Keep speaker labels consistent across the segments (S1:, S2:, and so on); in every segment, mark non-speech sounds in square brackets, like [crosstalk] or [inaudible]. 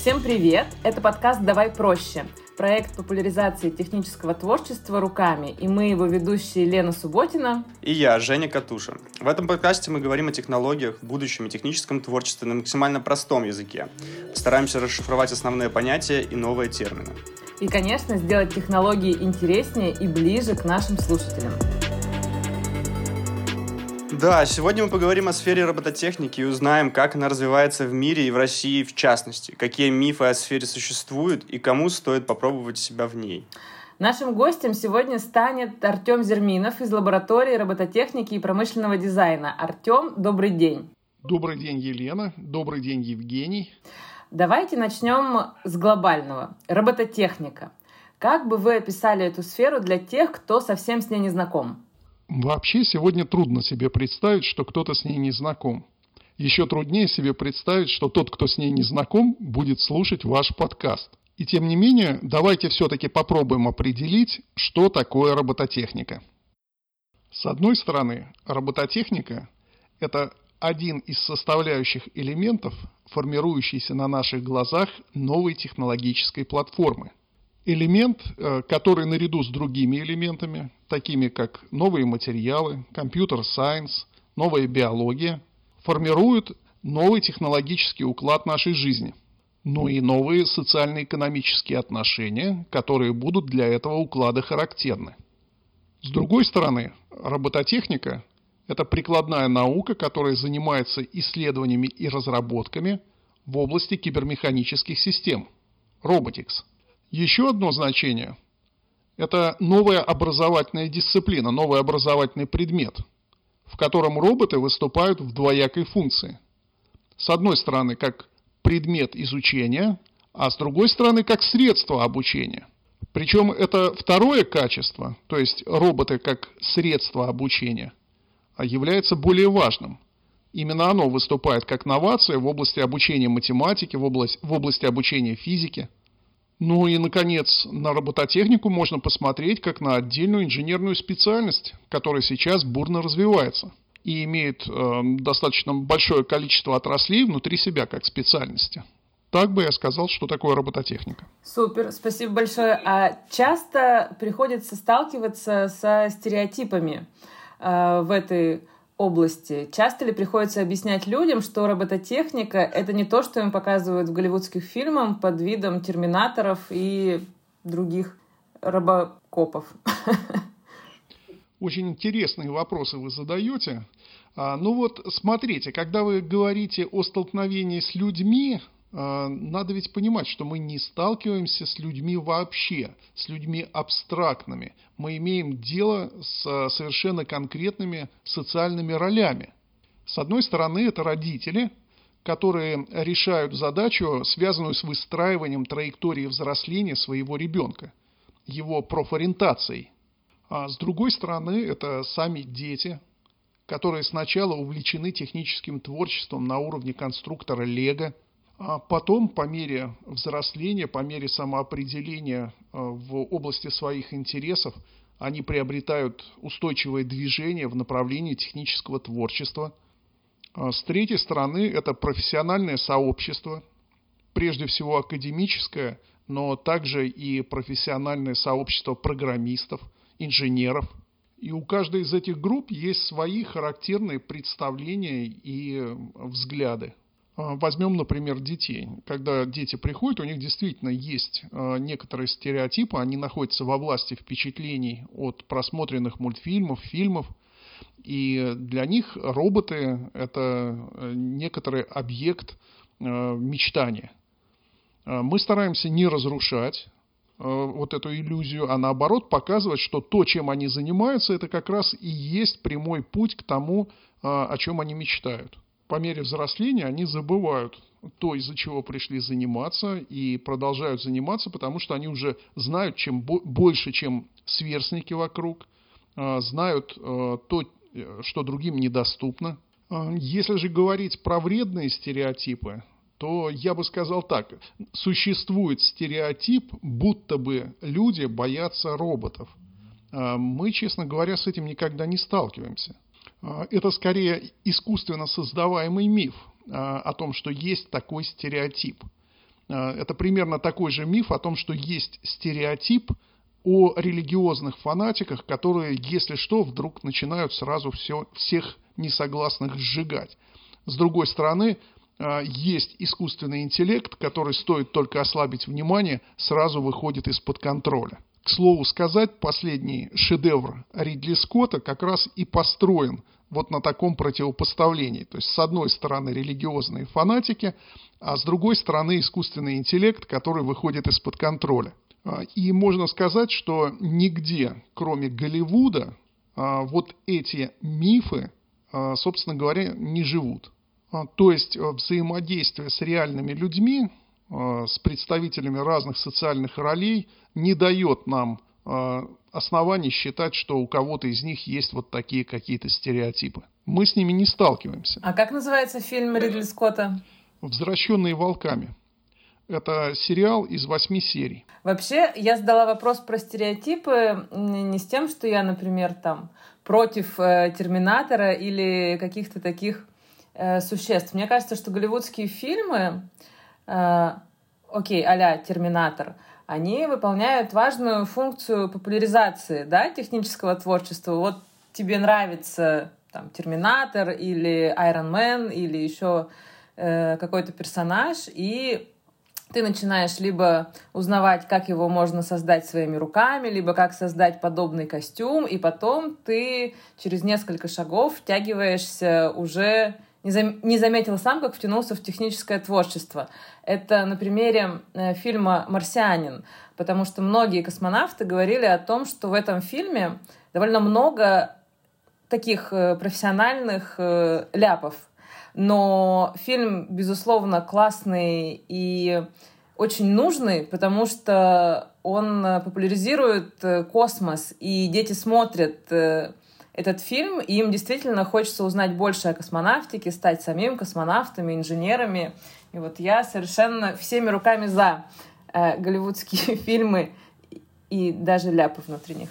S1: Всем привет! Это подкаст «Давай проще» проект популяризации технического творчества руками, и мы его ведущие Лена Субботина
S2: и я, Женя Катуша. В этом подкасте мы говорим о технологиях, будущем и техническом творчестве на максимально простом языке. Стараемся расшифровать основные понятия и новые термины.
S1: И, конечно, сделать технологии интереснее и ближе к нашим слушателям.
S2: Да, сегодня мы поговорим о сфере робототехники и узнаем, как она развивается в мире и в России в частности, какие мифы о сфере существуют и кому стоит попробовать себя в ней.
S1: Нашим гостем сегодня станет Артем Зерминов из лаборатории робототехники и промышленного дизайна. Артем, добрый день.
S3: Добрый день, Елена. Добрый день, Евгений.
S1: Давайте начнем с глобального. Робототехника. Как бы вы описали эту сферу для тех, кто совсем с ней не знаком?
S3: Вообще сегодня трудно себе представить, что кто-то с ней не знаком. Еще труднее себе представить, что тот, кто с ней не знаком, будет слушать ваш подкаст. И тем не менее, давайте все-таки попробуем определить, что такое робототехника. С одной стороны, робототехника – это один из составляющих элементов, формирующийся на наших глазах новой технологической платформы – элемент, э, который наряду с другими элементами, такими как новые материалы, компьютер-сайенс, новая биология, формируют новый технологический уклад нашей жизни, но и новые социально-экономические отношения, которые будут для этого уклада характерны. С другой стороны, робототехника – это прикладная наука, которая занимается исследованиями и разработками в области кибермеханических систем – роботикс – еще одно значение – это новая образовательная дисциплина, новый образовательный предмет, в котором роботы выступают в двоякой функции. С одной стороны, как предмет изучения, а с другой стороны, как средство обучения. Причем это второе качество, то есть роботы как средство обучения, является более важным. Именно оно выступает как новация в области обучения математики, в области, в области обучения физики – ну и, наконец, на робототехнику можно посмотреть как на отдельную инженерную специальность, которая сейчас бурно развивается и имеет э, достаточно большое количество отраслей внутри себя как специальности. Так бы я сказал, что такое робототехника.
S1: Супер, спасибо большое. А часто приходится сталкиваться со стереотипами э, в этой области. Часто ли приходится объяснять людям, что робототехника — это не то, что им показывают в голливудских фильмах под видом терминаторов и других робокопов?
S3: Очень интересные вопросы вы задаете. А, ну вот, смотрите, когда вы говорите о столкновении с людьми, надо ведь понимать, что мы не сталкиваемся с людьми вообще, с людьми абстрактными. Мы имеем дело с совершенно конкретными социальными ролями. С одной стороны, это родители, которые решают задачу, связанную с выстраиванием траектории взросления своего ребенка, его профориентацией. А с другой стороны, это сами дети, которые сначала увлечены техническим творчеством на уровне конструктора Лего – а потом, по мере взросления, по мере самоопределения э, в области своих интересов, они приобретают устойчивое движение в направлении технического творчества. А с третьей стороны, это профессиональное сообщество, прежде всего академическое, но также и профессиональное сообщество программистов, инженеров. И у каждой из этих групп есть свои характерные представления и взгляды. А, возьмем, например, детей. Когда дети приходят, у них действительно есть а, некоторые стереотипы, они находятся во власти впечатлений от просмотренных мультфильмов, фильмов, и для них роботы – это э, некоторый объект а, мечтания. Мы стараемся не разрушать вот эту иллюзию, а наоборот показывать, что то, чем они занимаются, это как раз и есть прямой путь к тому, о чем они мечтают по мере взросления они забывают то, из-за чего пришли заниматься, и продолжают заниматься, потому что они уже знают чем больше, чем сверстники вокруг, а, знают а, то, э, что другим недоступно. А, если же говорить про вредные стереотипы, то я бы сказал так. Существует стереотип, будто бы люди боятся роботов. Мы, честно говоря, с этим никогда не сталкиваемся. А, это скорее искусственно создаваемый миф а, о том, что есть такой стереотип. Это примерно такой же миф о том, что есть стереотип о религиозных фанатиках, которые, если что, вдруг начинают сразу все, всех несогласных сжигать. С другой стороны, есть искусственный интеллект, который стоит только ослабить внимание, сразу выходит из-под контроля. К слову сказать, последний шедевр Ридли Скотта как раз и построен вот на таком противопоставлении. То есть, с одной стороны, религиозные фанатики, а с другой стороны, искусственный интеллект, который выходит из-под контроля. А, и можно сказать, что нигде, кроме Голливуда, а, вот эти мифы, а, собственно говоря, не живут. То есть взаимодействие с реальными людьми Э, с представителями разных социальных ролей не дает нам э, оснований считать, что у кого-то из них есть вот такие какие-то стереотипы. Мы с ними не сталкиваемся.
S1: А как называется фильм Ридли Скотта?
S3: «Возвращенные волками». Это сериал из восьми серий.
S1: Вообще, я задала вопрос про стереотипы не с тем, что я, например, там против э, Терминатора или каких-то таких э, существ. Мне кажется, что голливудские фильмы Э, окей, а Терминатор, они выполняют важную функцию популяризации да, технического творчества. Вот тебе нравится там, Терминатор или Iron Man или еще э, какой-то персонаж, и ты начинаешь либо узнавать, как его можно создать своими руками, либо как создать подобный костюм, и потом ты через несколько шагов втягиваешься уже не, зам, не заметил сам, как втянулся в техническое творчество. Это на примере э, фильма «Марсианин», потому что многие космонавты говорили о том, что в этом фильме довольно много таких э, профессиональных э, ляпов. Но фильм, безусловно, классный и очень нужный, потому что он популяризирует космос, и дети смотрят этот фильм, и им действительно хочется узнать больше о космонавтике, стать самим космонавтами, инженерами. И вот я совершенно всеми руками за э, голливудские [laughs] фильмы и даже ляпы внутри них.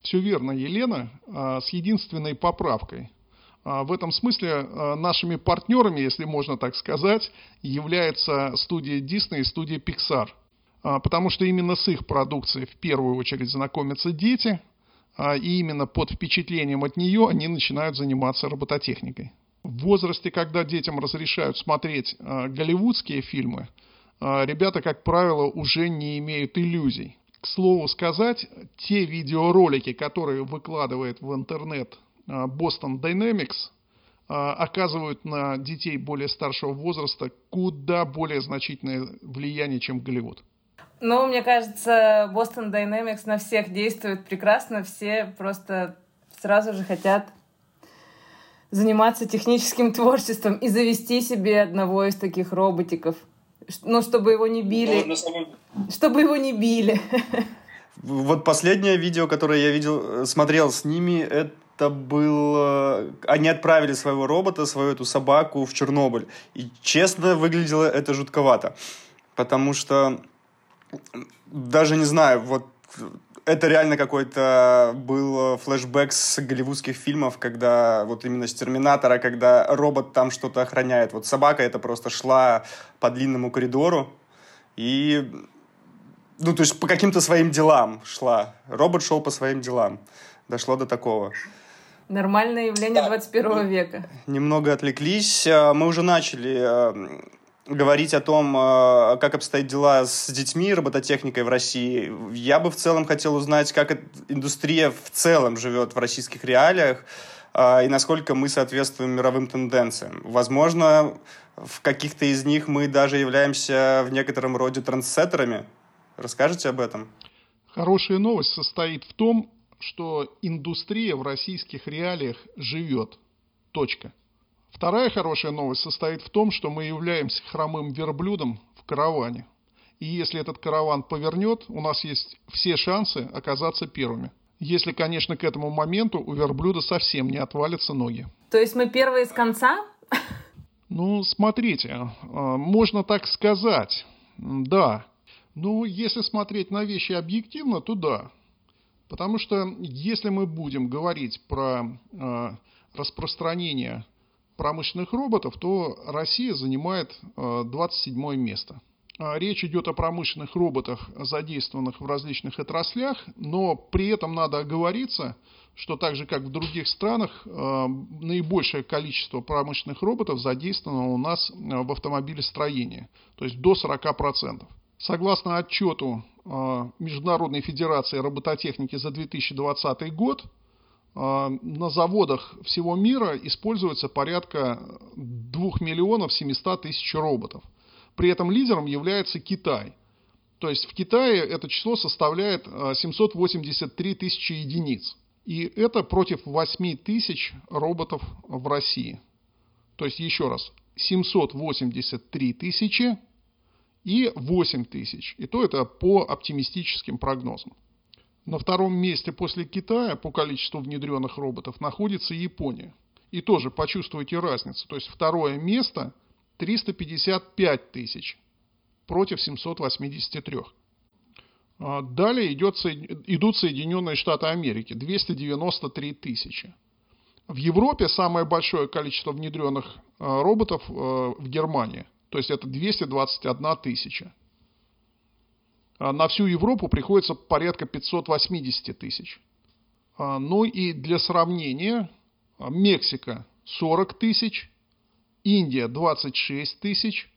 S3: Все верно, Елена, а, с единственной поправкой. А, в этом смысле а, нашими партнерами, если можно так сказать, является студия Disney и студия Pixar. Потому что именно с их продукцией в первую очередь знакомятся дети – и именно под впечатлением от нее они начинают заниматься робототехникой. В возрасте, когда детям разрешают смотреть а, голливудские фильмы, а, ребята, как правило, уже не имеют иллюзий. К слову сказать, те видеоролики, которые выкладывает в интернет Boston Dynamics, оказывают на детей более старшего возраста куда более значительное влияние, чем Голливуд.
S1: Ну, мне кажется, Boston Dynamics на всех действует прекрасно. Все просто сразу же хотят заниматься техническим творчеством и завести себе одного из таких роботиков. Ну, чтобы его не били. Ну, самом... Чтобы его не били.
S2: Вот последнее видео, которое я видел, смотрел с ними, это было... Они отправили своего робота, свою эту собаку в Чернобыль. И, честно, выглядело это жутковато. Потому что даже не знаю, вот это реально какой-то был флешбэк с голливудских фильмов, когда вот именно с Терминатора, когда робот там что-то охраняет. Вот собака это просто шла по длинному коридору и ну, то есть по каким-то своим делам шла. Робот шел по своим делам. Дошло до такого.
S1: Нормальное явление да. 21 века.
S2: Немного отвлеклись. А, мы уже начали а, говорить о том, э, как обстоят дела с детьми робототехникой в России. Я бы в целом хотел узнать, как индустрия в целом живет в российских реалиях э, и насколько мы соответствуем мировым тенденциям. Возможно, в каких-то из них мы даже являемся в некотором роде трансцетерами. Расскажите об этом?
S3: Хорошая новость состоит в том, что индустрия в российских реалиях живет. Точка. Вторая хорошая новость состоит в том, что мы являемся хромым верблюдом в караване. И если этот караван повернет, у нас есть все шансы оказаться первыми. Если, конечно, к этому моменту у верблюда совсем не отвалятся ноги.
S1: То есть мы первые с конца?
S3: Ну, смотрите, а, можно так сказать, да. Ну, если смотреть на вещи объективно, то да. Потому что если мы будем говорить про а, распространение промышленных роботов, то Россия занимает 27 э, место. а, речь идет о промышленных роботах, задействованных в различных отраслях, но при этом надо оговориться, что так же как в других странах, а, наибольшее количество промышленных роботов задействовано у нас в автомобилестроении, то есть до 40%. Согласно отчету Международной Федерации робототехники за 2020 год, на заводах всего мира используется порядка 2 миллионов 700 тысяч роботов. При этом лидером является Китай. То есть в Китае это число составляет 783 тысячи единиц. И это против 8 тысяч роботов в России. То есть еще раз, 783 тысячи и 8 тысяч. И то это по оптимистическим прогнозам. На втором месте после Китая по количеству внедренных роботов находится Япония. И тоже почувствуйте разницу. То есть второе место 355 тысяч против 783. А далее идет, идут Соединенные Штаты Америки, 293 тысячи. В Европе самое большое количество внедренных а, роботов а, в Германии, то есть это 221 тысяча. На всю Европу приходится порядка 580 тысяч. Ну и для сравнения, Мексика 40 тысяч, Индия 26 тысяч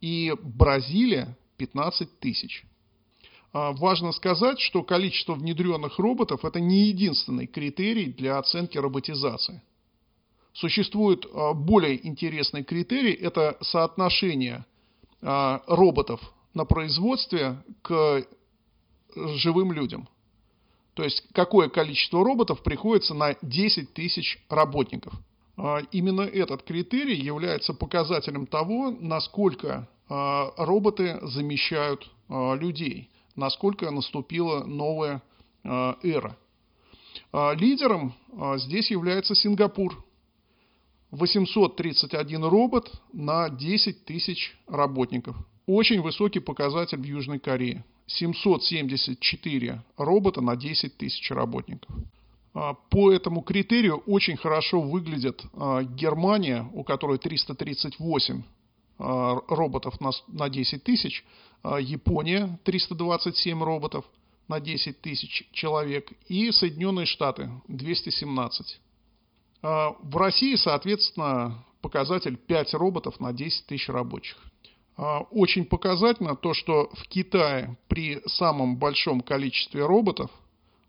S3: и Бразилия 15 тысяч. А, важно сказать, что количество внедренных роботов – это не единственный критерий для оценки роботизации. Существует а, более интересный критерий – это соотношение а, роботов на производстве к живым людям. То есть, какое количество роботов приходится на 10 тысяч работников – а, именно этот критерий является показателем того, насколько а, роботы замещают а, людей, насколько наступила новая эра. Лидером здесь является Сингапур. 831 робот на 10 тысяч работников. Очень высокий показатель в Южной Корее. 774 робота на 10 тысяч работников. А, по этому критерию очень хорошо выглядит а, Германия, у которой 338 а, роботов на, на 10 тысяч, Япония 327 роботов на 10 тысяч человек и Соединенные Штаты 217. В России, соответственно, показатель 5 роботов на 10 тысяч рабочих. Очень показательно то, что в Китае при самом большом количестве роботов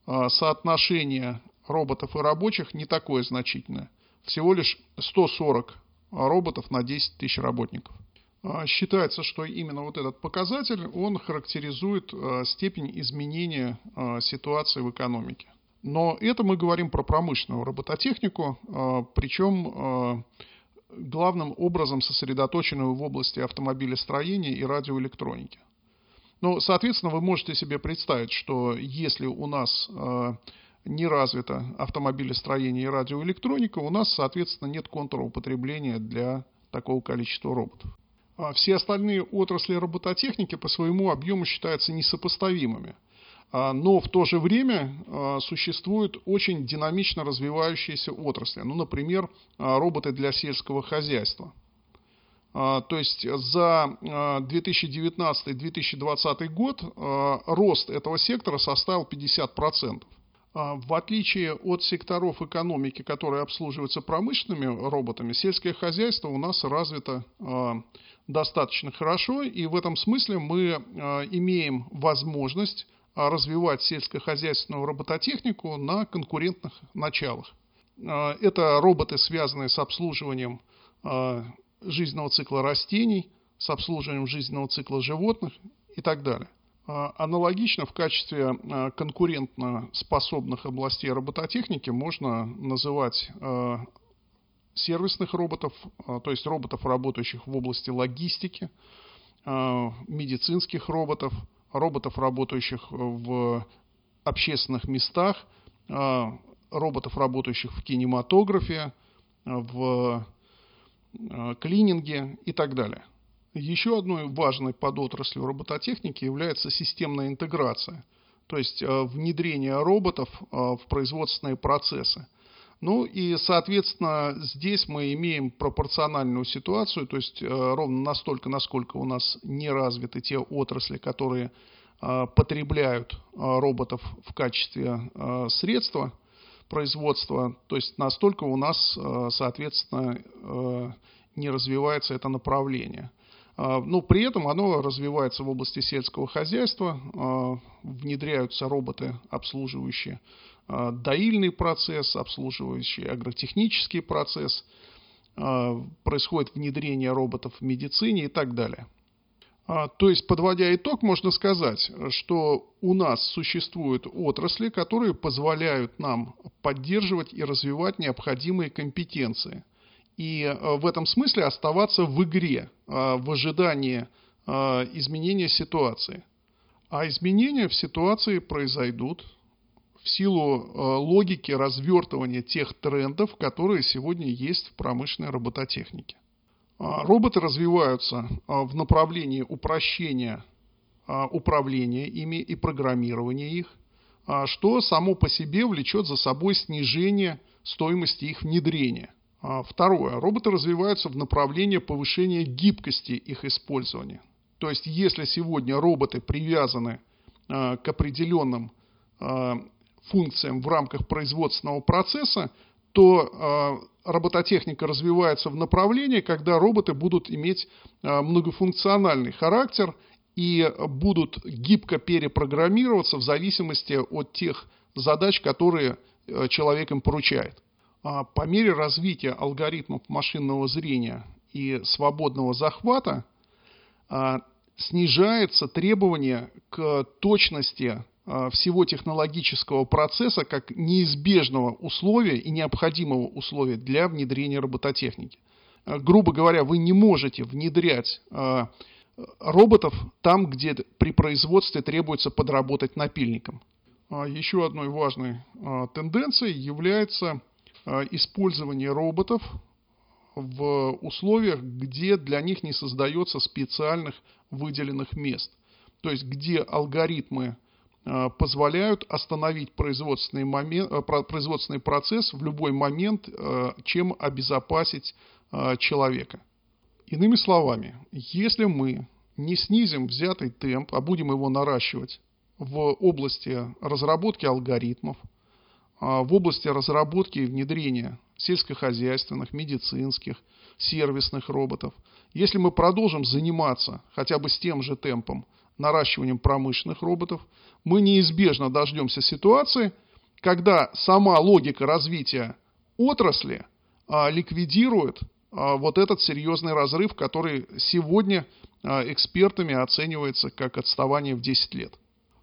S3: соотношение роботов и рабочих не такое значительное. Всего лишь 140 роботов на 10 тысяч работников. А, считается, что именно вот этот показатель, он характеризует а, степень изменения а, ситуации в экономике. Но это мы говорим про промышленную робототехнику, причем главным образом сосредоточенную в области автомобилестроения и радиоэлектроники. Ну, соответственно, вы можете себе представить, что если у нас не развито автомобилестроение и радиоэлектроника, у нас, соответственно, нет контура употребления для такого количества роботов. А все остальные отрасли робототехники по своему объему считаются несопоставимыми. А, но в то же время а, существуют очень динамично развивающиеся отрасли. Ну, например, роботы для сельского хозяйства. То есть за 2019-2020 год рост этого сектора составил 50%. А, в отличие от секторов экономики, которые обслуживаются промышленными роботами, сельское хозяйство у нас развито а, достаточно хорошо, и в этом смысле мы а, имеем возможность развивать сельскохозяйственную робототехнику на конкурентных началах. Это роботы, связанные с обслуживанием жизненного цикла растений, с обслуживанием жизненного цикла животных и так далее. А, аналогично в качестве а, конкурентно способных областей робототехники можно называть а, сервисных роботов, то есть роботов, работающих в области логистики, медицинских роботов, роботов, работающих в общественных местах, роботов, работающих в кинематографе, в клининге и так далее. Еще одной важной подотраслью робототехники является системная интеграция, то есть э, внедрение роботов э, в производственные процессы. Ну и, соответственно, здесь мы имеем пропорциональную ситуацию, то есть ровно настолько, насколько у нас не развиты те отрасли, которые потребляют роботов в качестве средства производства, то есть настолько у нас, соответственно, не развивается это направление. Но при этом оно развивается в области сельского хозяйства, внедряются роботы, обслуживающие доильный процесс, обслуживающий агротехнический процесс, происходит внедрение роботов в медицине и так далее. То есть, подводя итог, можно сказать, что у нас существуют отрасли, которые позволяют нам поддерживать и развивать необходимые компетенции – и э, в этом смысле оставаться в игре э, в ожидании э, изменения ситуации. А изменения в ситуации произойдут в силу логики развертывания тех трендов, которые сегодня есть в промышленной робототехнике. Роботы развиваются в направлении упрощения управления ими и программирования их, что само по себе влечет за собой снижение стоимости их внедрения – а, второе. Роботы развиваются в направлении повышения гибкости их использования. То есть, если сегодня роботы привязаны а, к определенным а, функциям в рамках производственного процесса, то робототехника развивается в направлении, когда роботы будут иметь многофункциональный характер и будут гибко перепрограммироваться в зависимости от тех задач, которые человек им поручает. А по мере развития алгоритмов машинного зрения и свободного захвата а, снижается требование к точности а, всего технологического процесса как неизбежного условия и необходимого условия для внедрения робототехники. Грубо говоря, вы не можете внедрять роботов там, где при производстве требуется подработать напильником. Еще одной важной тенденцией является Э, использование роботов в условиях, где для них не создается специальных выделенных мест. То есть, где алгоритмы э, позволяют остановить производственный, момент, э, производственный процесс в любой момент, чем обезопасить человека. Иными словами, если мы не снизим взятый темп, а будем его наращивать в области разработки алгоритмов, в области разработки и внедрения сельскохозяйственных, медицинских, сервисных роботов. Если мы продолжим заниматься хотя бы с тем же темпом наращиванием промышленных роботов, мы неизбежно дождемся ситуации, когда сама логика развития отрасли а, ликвидирует а, вот этот серьезный разрыв, который сегодня а, экспертами оценивается как отставание в 10 лет.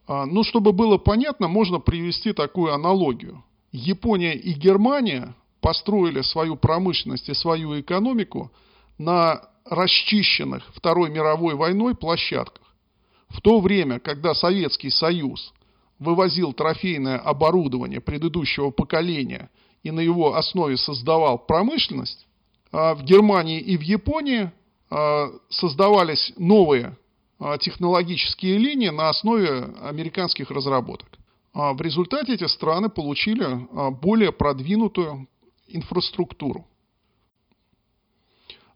S3: А, ну, чтобы было понятно, можно привести такую аналогию. Япония и Германия построили свою промышленность и свою экономику на расчищенных Второй мировой войной площадках. В то время, когда Советский Союз вывозил трофейное оборудование предыдущего поколения и на его основе создавал промышленность, а в Германии и в Японии а, создавались новые а, технологические линии на основе американских разработок. В результате эти страны получили более продвинутую инфраструктуру.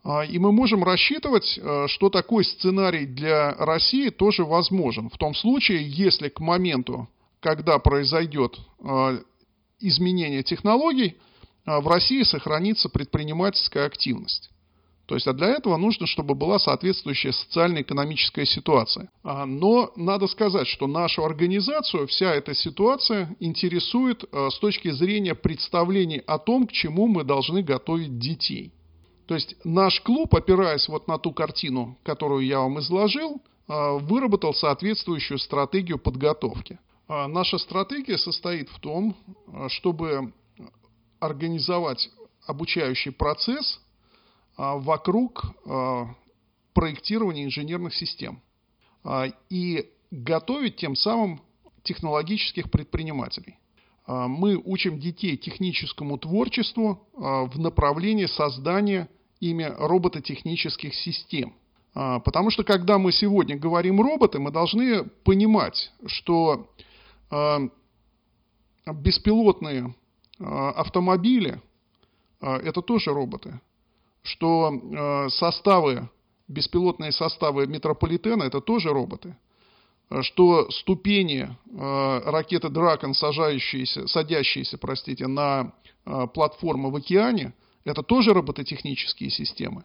S3: А, и мы можем рассчитывать, что такой сценарий для России тоже возможен. В том случае, если к моменту, когда произойдет изменение технологий, в России сохранится предпринимательская активность. То есть, а для этого нужно, чтобы была соответствующая социально-экономическая ситуация. А, но надо сказать, что нашу организацию вся эта ситуация интересует с точки зрения представлений о том, к чему мы должны готовить детей. То есть наш клуб, опираясь вот на ту картину, которую я вам изложил, а, выработал соответствующую стратегию подготовки. Наша стратегия состоит в том, чтобы организовать обучающий процесс а, вокруг а, проектирования инженерных систем а, и готовить тем самым технологических предпринимателей. Мы учим детей техническому творчеству в направлении создания ими робототехнических систем. Потому что когда мы сегодня говорим роботы, мы должны понимать, что беспилотные автомобили – это тоже роботы, что составы, беспилотные составы метрополитена – это тоже роботы, что ступени ракеты «Дракон», сажающиеся, садящиеся простите, на платформы в океане – это тоже робототехнические системы.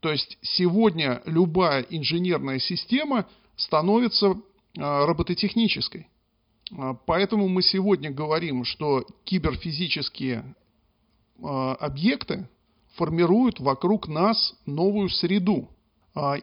S3: То есть сегодня любая инженерная система становится а, робототехнической. А, поэтому мы сегодня говорим, что киберфизические а, объекты формируют вокруг нас новую среду.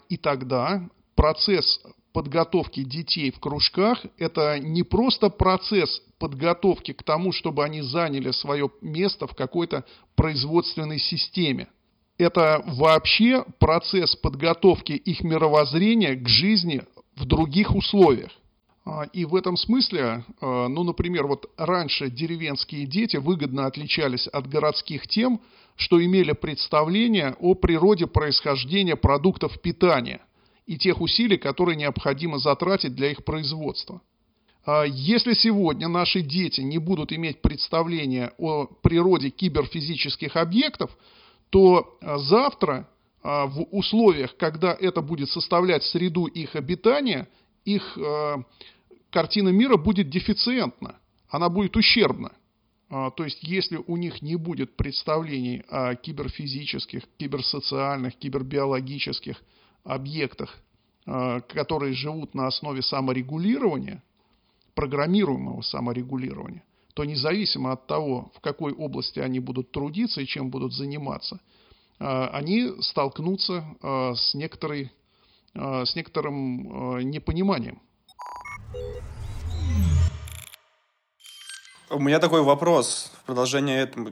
S3: И тогда процесс подготовки детей в кружках – это не просто процесс подготовки к тому, чтобы они заняли свое место в какой-то производственной системе – это вообще процесс подготовки их мировоззрения к жизни в других условиях. А, и в этом смысле, а, ну, например, вот раньше деревенские дети выгодно отличались от городских тем, что имели представление о природе происхождения продуктов питания и тех усилий, которые необходимо затратить для их производства. А, если сегодня наши дети не будут иметь представления о природе киберфизических объектов, то а, завтра а, в условиях, когда это будет составлять среду их обитания, их картина мира будет дефициентна, она будет ущербна. То есть, если у них не будет представлений о киберфизических, киберсоциальных, кибербиологических объектах, которые живут на основе саморегулирования, программируемого саморегулирования, то независимо от того, в какой области они будут трудиться и чем будут заниматься, а, они столкнутся а, с, некоторой, а, с некоторым непониманием.
S2: У меня такой вопрос в продолжение этому.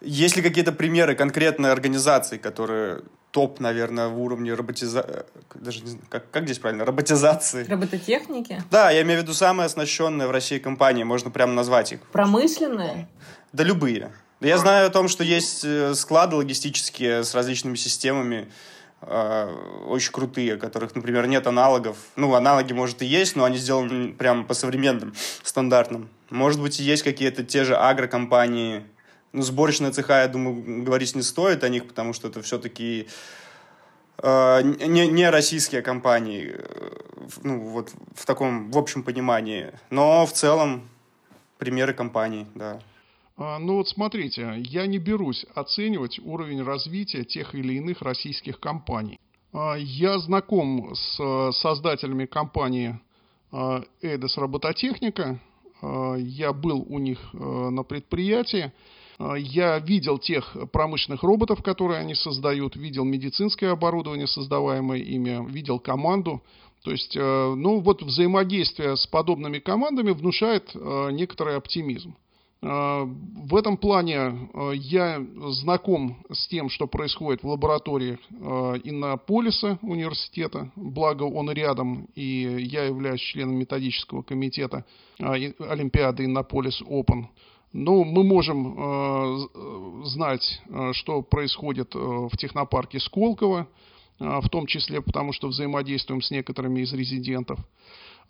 S2: Есть ли какие-то примеры конкретной организации, которые топ, наверное, в уровне роботизации, даже не знаю, как, как здесь правильно, роботизации.
S1: Робототехники?
S2: Да, я имею в виду самые оснащенные в России компании, можно прямо назвать их.
S1: Промышленные?
S2: Да любые. Я знаю о том, что есть э, склады логистические с различными системами, э, очень крутые, которых, например, нет аналогов. Ну, аналоги, может, и есть, но они сделаны прямо по современным стандартным. Может быть, и есть какие-то те же агрокомпании, ну, сборочная цеха, я думаю, говорить не стоит о них, потому что это все-таки э, не, не российские компании, э, ну, вот в таком, в общем понимании. Но в целом примеры компаний, да.
S3: А, ну вот смотрите, я не берусь оценивать уровень развития тех или иных российских компаний. А, я знаком с э, создателями компании Эдес Робототехника. Я был у них на предприятии. А, я видел тех промышленных роботов, которые они создают, видел медицинское оборудование, создаваемое ими, видел команду. То есть, э, ну вот взаимодействие с подобными командами внушает э, некоторый оптимизм. Э, в этом плане я знаком с тем, что происходит в лаборатории Иннополиса университета, благо он рядом, и я являюсь членом методического комитета Олимпиады Иннополис Open. Ну, мы можем э, знать, э, что происходит э, в технопарке Сколково, э, в том числе потому, что взаимодействуем с некоторыми из резидентов.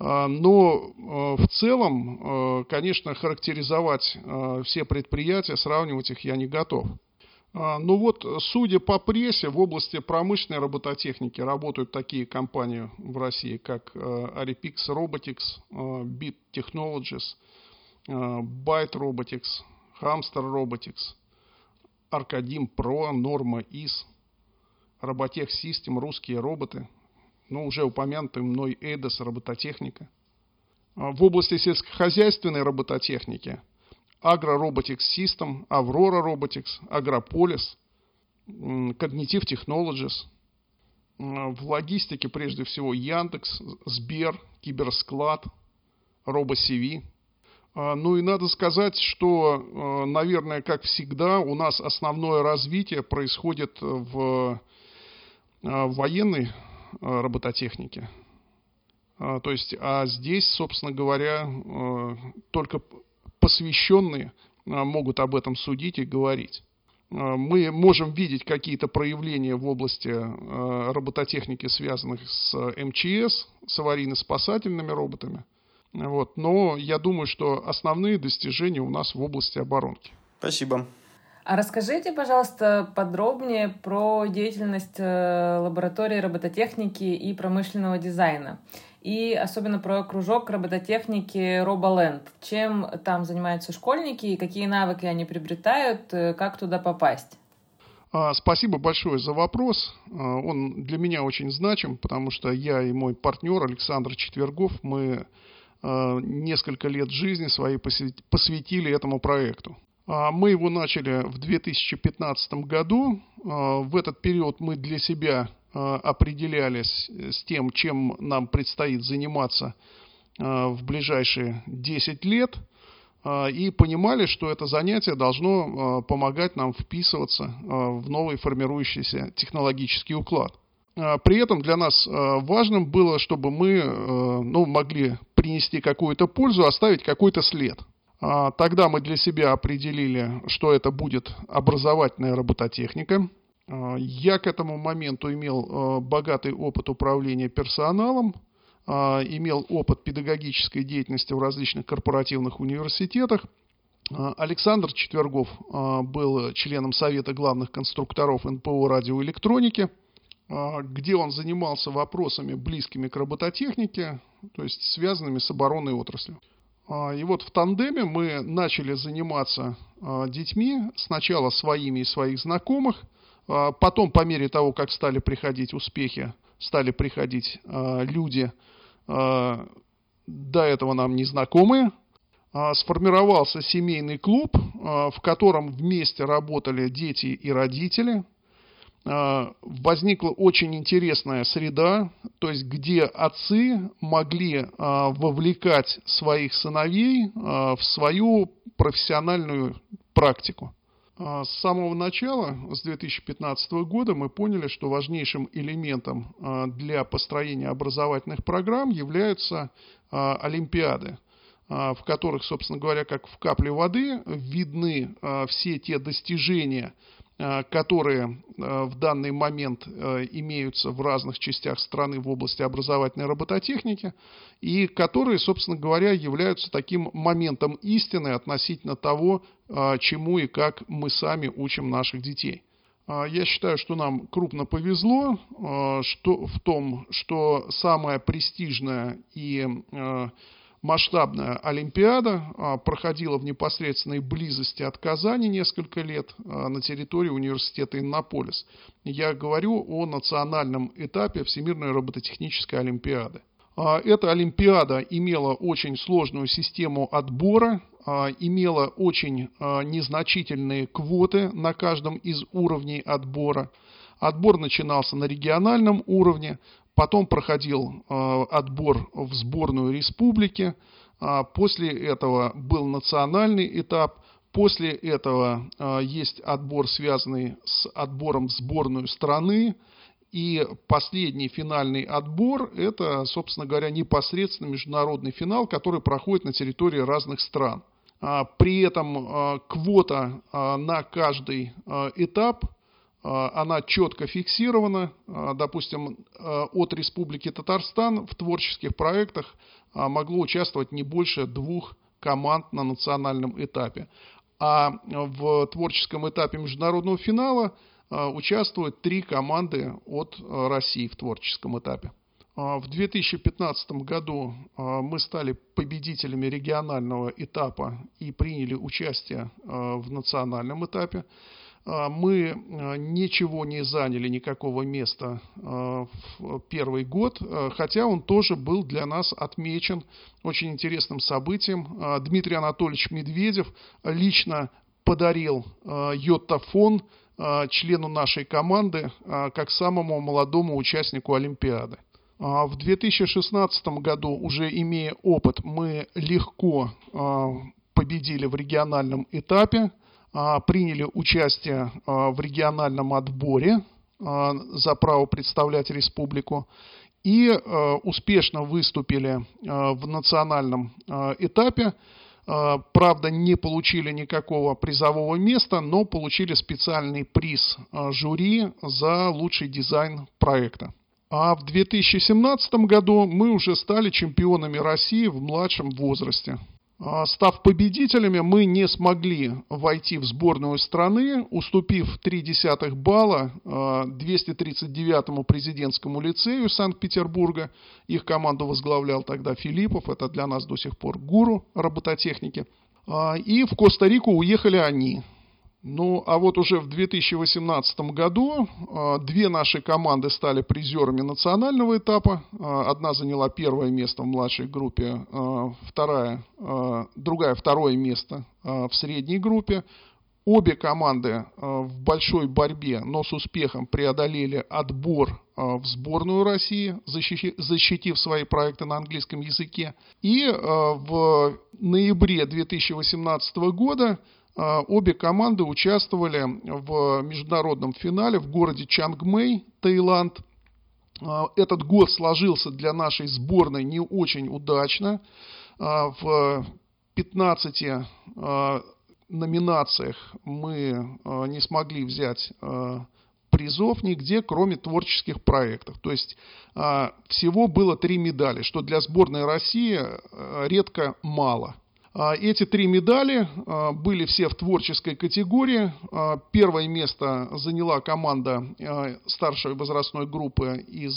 S3: Э, но э, в целом, э, конечно, характеризовать э, все предприятия, сравнивать их я не готов. Э, ну вот, судя по прессе, в области промышленной робототехники работают такие компании в России, как э, Aripix Robotics, Bit Technologies – Byte Robotics, Hamster Robotics, Arcadim Pro, Norma IS, Robotech System, русские роботы, ну, уже упомянутый мной Эдос, робототехника. А, в области сельскохозяйственной робототехники Agro Robotics System, Aurora Robotics, Agropolis, Cognitive Technologies. В логистике прежде всего Яндекс, Сбер, Киберсклад, RoboCV – ну и надо сказать, что, а, наверное, как всегда, у нас основное развитие происходит в а, военной робототехнике. То есть, а здесь, собственно говоря, только посвященные могут об этом судить и говорить. Мы можем видеть какие-то проявления в области робототехники, связанных с МЧС, с аварийно-спасательными роботами – Вот. Но я думаю, что основные достижения у нас в области оборонки.
S2: Спасибо.
S1: А расскажите, пожалуйста, подробнее про деятельность э, лаборатории робототехники и промышленного дизайна. И особенно про кружок робототехники RoboLand. Чем там занимаются школьники и какие навыки они приобретают, э, как туда попасть?
S3: А, спасибо большое за вопрос. А, он для меня очень значим, потому что я и мой партнер Александр Четвергов, мы несколько лет жизни своей посвятили этому проекту. А, мы его начали в 2015 году. А, в этот период мы для себя а, определялись с тем, чем нам предстоит заниматься в ближайшие 10 лет и понимали, что это занятие должно помогать нам вписываться в новый формирующийся технологический уклад. При этом для нас важным было, чтобы мы ну, могли принести какую-то пользу, оставить какой-то след – а, тогда мы для себя определили, что это будет образовательная робототехника. А, я к этому моменту имел а, богатый опыт управления персоналом, имел опыт педагогической деятельности в различных корпоративных университетах. Александр Четвергов был членом Совета главных конструкторов НПО радиоэлектроники, где он занимался вопросами, близкими к робототехнике, то есть связанными с оборонной отраслью. А, и вот в тандеме мы начали заниматься а, детьми, сначала своими и своих знакомых, а, потом по мере того, как стали приходить успехи, стали приходить люди, до этого нам незнакомые, сформировался семейный клуб, в котором вместе работали дети и родители – а, возникла очень интересная среда, то есть где отцы могли а, вовлекать своих сыновей а, в свою профессиональную практику. С самого начала, с 2015 года, мы поняли, что важнейшим элементом для построения образовательных программ являются олимпиады в которых, собственно говоря, как в капле воды видны все те достижения, Э, которые э, в данный момент э, имеются в разных частях страны в области образовательной робототехники, и которые, собственно говоря, являются таким моментом истины относительно того, чему и как мы сами учим наших детей. Я считаю, что нам крупно повезло что, в том, что самое престижное и масштабная Олимпиада а, проходила в непосредственной близости от Казани несколько лет а, на территории университета Иннополис. Я говорю о национальном этапе Всемирной робототехнической Олимпиады. А, эта Олимпиада имела очень сложную систему отбора, имела очень незначительные квоты на каждом из уровней отбора. Отбор начинался на региональном уровне, Потом проходил э, отбор в сборную республики. А после этого был национальный этап. После этого э, есть отбор, связанный с отбором в сборную страны. И последний финальный отбор – это, собственно говоря, непосредственно международный финал, который проходит на территории разных стран. А при этом э, квота на каждый этап – она четко фиксирована. А, допустим, а, от Республики Татарстан в творческих проектах могло участвовать не больше двух команд на национальном этапе. А в творческом этапе международного финала участвуют три команды от России в творческом этапе. В 2015 году мы стали победителями регионального этапа и приняли участие в национальном этапе. А, мы а, ничего не заняли, никакого места а, в первый год, хотя он тоже был для нас отмечен очень интересным событием. Дмитрий Анатольевич Медведев лично подарил йоттафон члену нашей команды как самому молодому участнику Олимпиады. В 2016 году, уже имея опыт, мы легко победили в региональном этапе. А, приняли участие а, в региональном отборе а, за право представлять республику и успешно выступили в национальном этапе. Правда, не получили никакого призового места, но получили специальный приз жюри за лучший дизайн проекта. А в 2017 году мы уже стали чемпионами России в младшем возрасте. А, став победителями, мы не смогли войти в сборную страны, уступив 0,3 балла 239-му а, президентскому лицею Санкт-Петербурга. Их команду возглавлял тогда Филиппов, это для нас до сих пор гуру робототехники. А, и в Коста-Рику уехали они. Ну, а вот уже в 2018 году э, две наши команды стали призерами национального этапа. Э, одна заняла первое место в младшей группе, э, вторая, другая второе место в средней группе. Обе команды в большой борьбе, но с успехом преодолели отбор в сборную России, защитив свои проекты на английском языке. И в ноябре 2018 года а, обе команды участвовали в международном финале в городе Чангмэй, Таиланд. А, этот год сложился для нашей сборной не очень удачно. А, в 15 номинациях мы не смогли взять призов нигде, кроме творческих проектов. То есть всего было три медали, что для сборной России редко мало – а, эти три медали а, были все в творческой категории. А, первое место заняла команда старшей возрастной группы из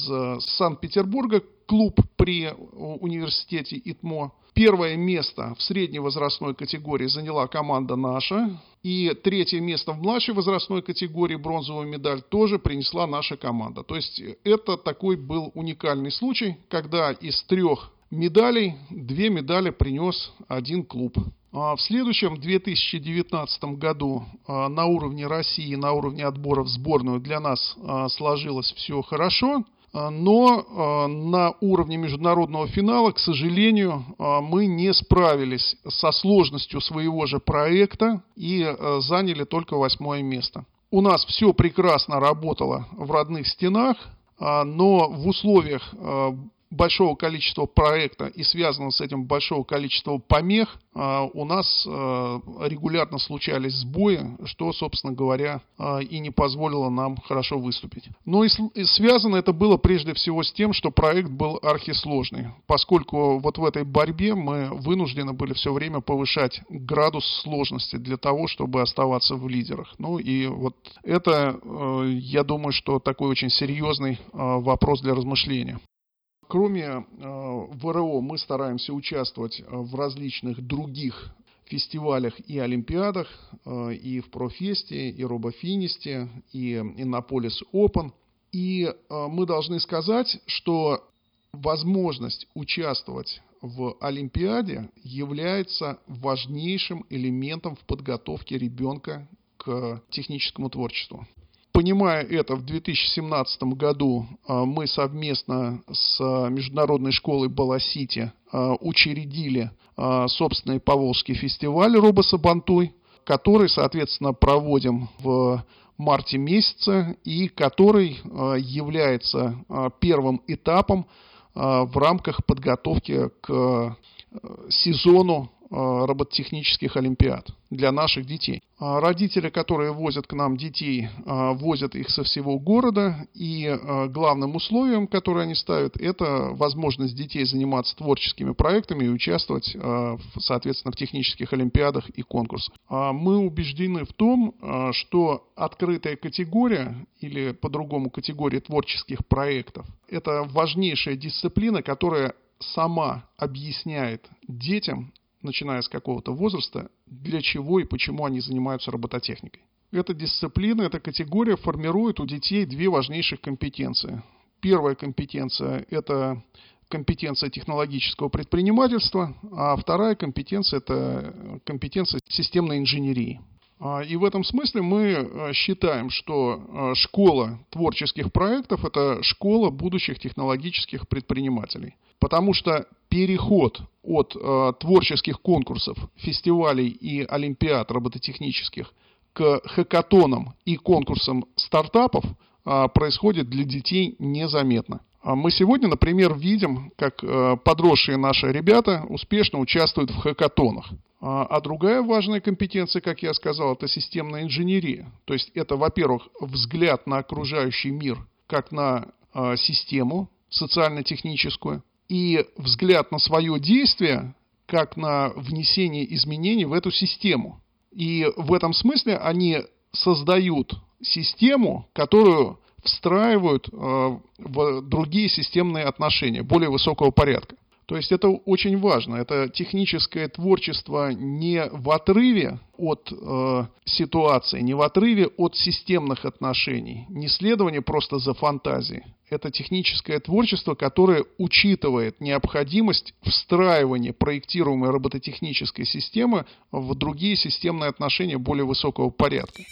S3: Санкт-Петербурга, клуб при университете ИТМО. Первое место в средней возрастной категории заняла команда наша. И третье место в младшей возрастной категории, бронзовую медаль, тоже принесла наша команда. То есть это такой был уникальный случай, когда из трех медалей, две медали принес один клуб. А в следующем 2019 году а, на уровне России, на уровне отбора в сборную для нас а, сложилось все хорошо, но на уровне международного финала, к сожалению, мы не справились со сложностью своего же проекта и заняли только восьмое место. У нас все прекрасно работало в родных стенах, но в условиях большого количества проекта и связанного с этим большого количества помех, а, у нас а, регулярно случались сбои, что, собственно говоря, а, и не позволило нам хорошо выступить. Но и связано это было прежде всего с тем, что проект был архисложный, поскольку вот в этой борьбе мы вынуждены были все время повышать градус сложности для того, чтобы оставаться в лидерах. Ну и вот это, я думаю, что такой очень серьезный вопрос для размышления. Кроме э, ВРО мы стараемся участвовать э, в различных других фестивалях и олимпиадах, э, и в Професте, и Робофинисте, и Иннополис Open. И мы должны сказать, что возможность участвовать в Олимпиаде является важнейшим элементом в подготовке ребенка к техническому творчеству. Понимая это, в 2017 году а, мы совместно с а, Международной школой Баласити а, учредили собственный Поволжский фестиваль Робосабантуй, который, соответственно, проводим в марте месяце и который является первым этапом в рамках подготовки к сезону Э, робототехнических олимпиад для наших детей. А родители, которые возят к нам детей, э, возят их со всего города, и э, главным условием, которое они ставят, это возможность детей заниматься творческими проектами и участвовать, соответственно, в технических олимпиадах и конкурсах. А мы убеждены в том, что открытая категория, или по-другому категория творческих проектов, это важнейшая дисциплина, которая сама объясняет детям начиная с какого-то возраста, для чего и почему они занимаются робототехникой. Эта дисциплина, эта категория формирует у детей две важнейших компетенции. Первая компетенция – это компетенция технологического предпринимательства, а вторая компетенция – это компетенция системной инженерии. А, и в этом смысле мы э, считаем, что э, школа творческих проектов – это школа будущих технологических предпринимателей. Потому что переход от творческих конкурсов, фестивалей и олимпиад робототехнических к хакатонам и конкурсам стартапов происходит для детей незаметно. А мы сегодня, например, видим, как подросшие наши ребята успешно участвуют в хакатонах. А, а другая важная компетенция, как я сказал, это системная инженерия. То есть это, во-первых, взгляд на окружающий мир как на э, систему социально-техническую и взгляд на свое действие как на внесение изменений в эту систему. И в этом смысле они создают систему, которую встраивают э, в другие системные отношения более высокого порядка. То есть это очень важно. Это техническое творчество не в отрыве от э, ситуации, не в отрыве от системных отношений, не следование просто за фантазией. Это техническое творчество, которое учитывает необходимость встраивания проектируемой робототехнической системы в другие системные отношения более высокого порядка.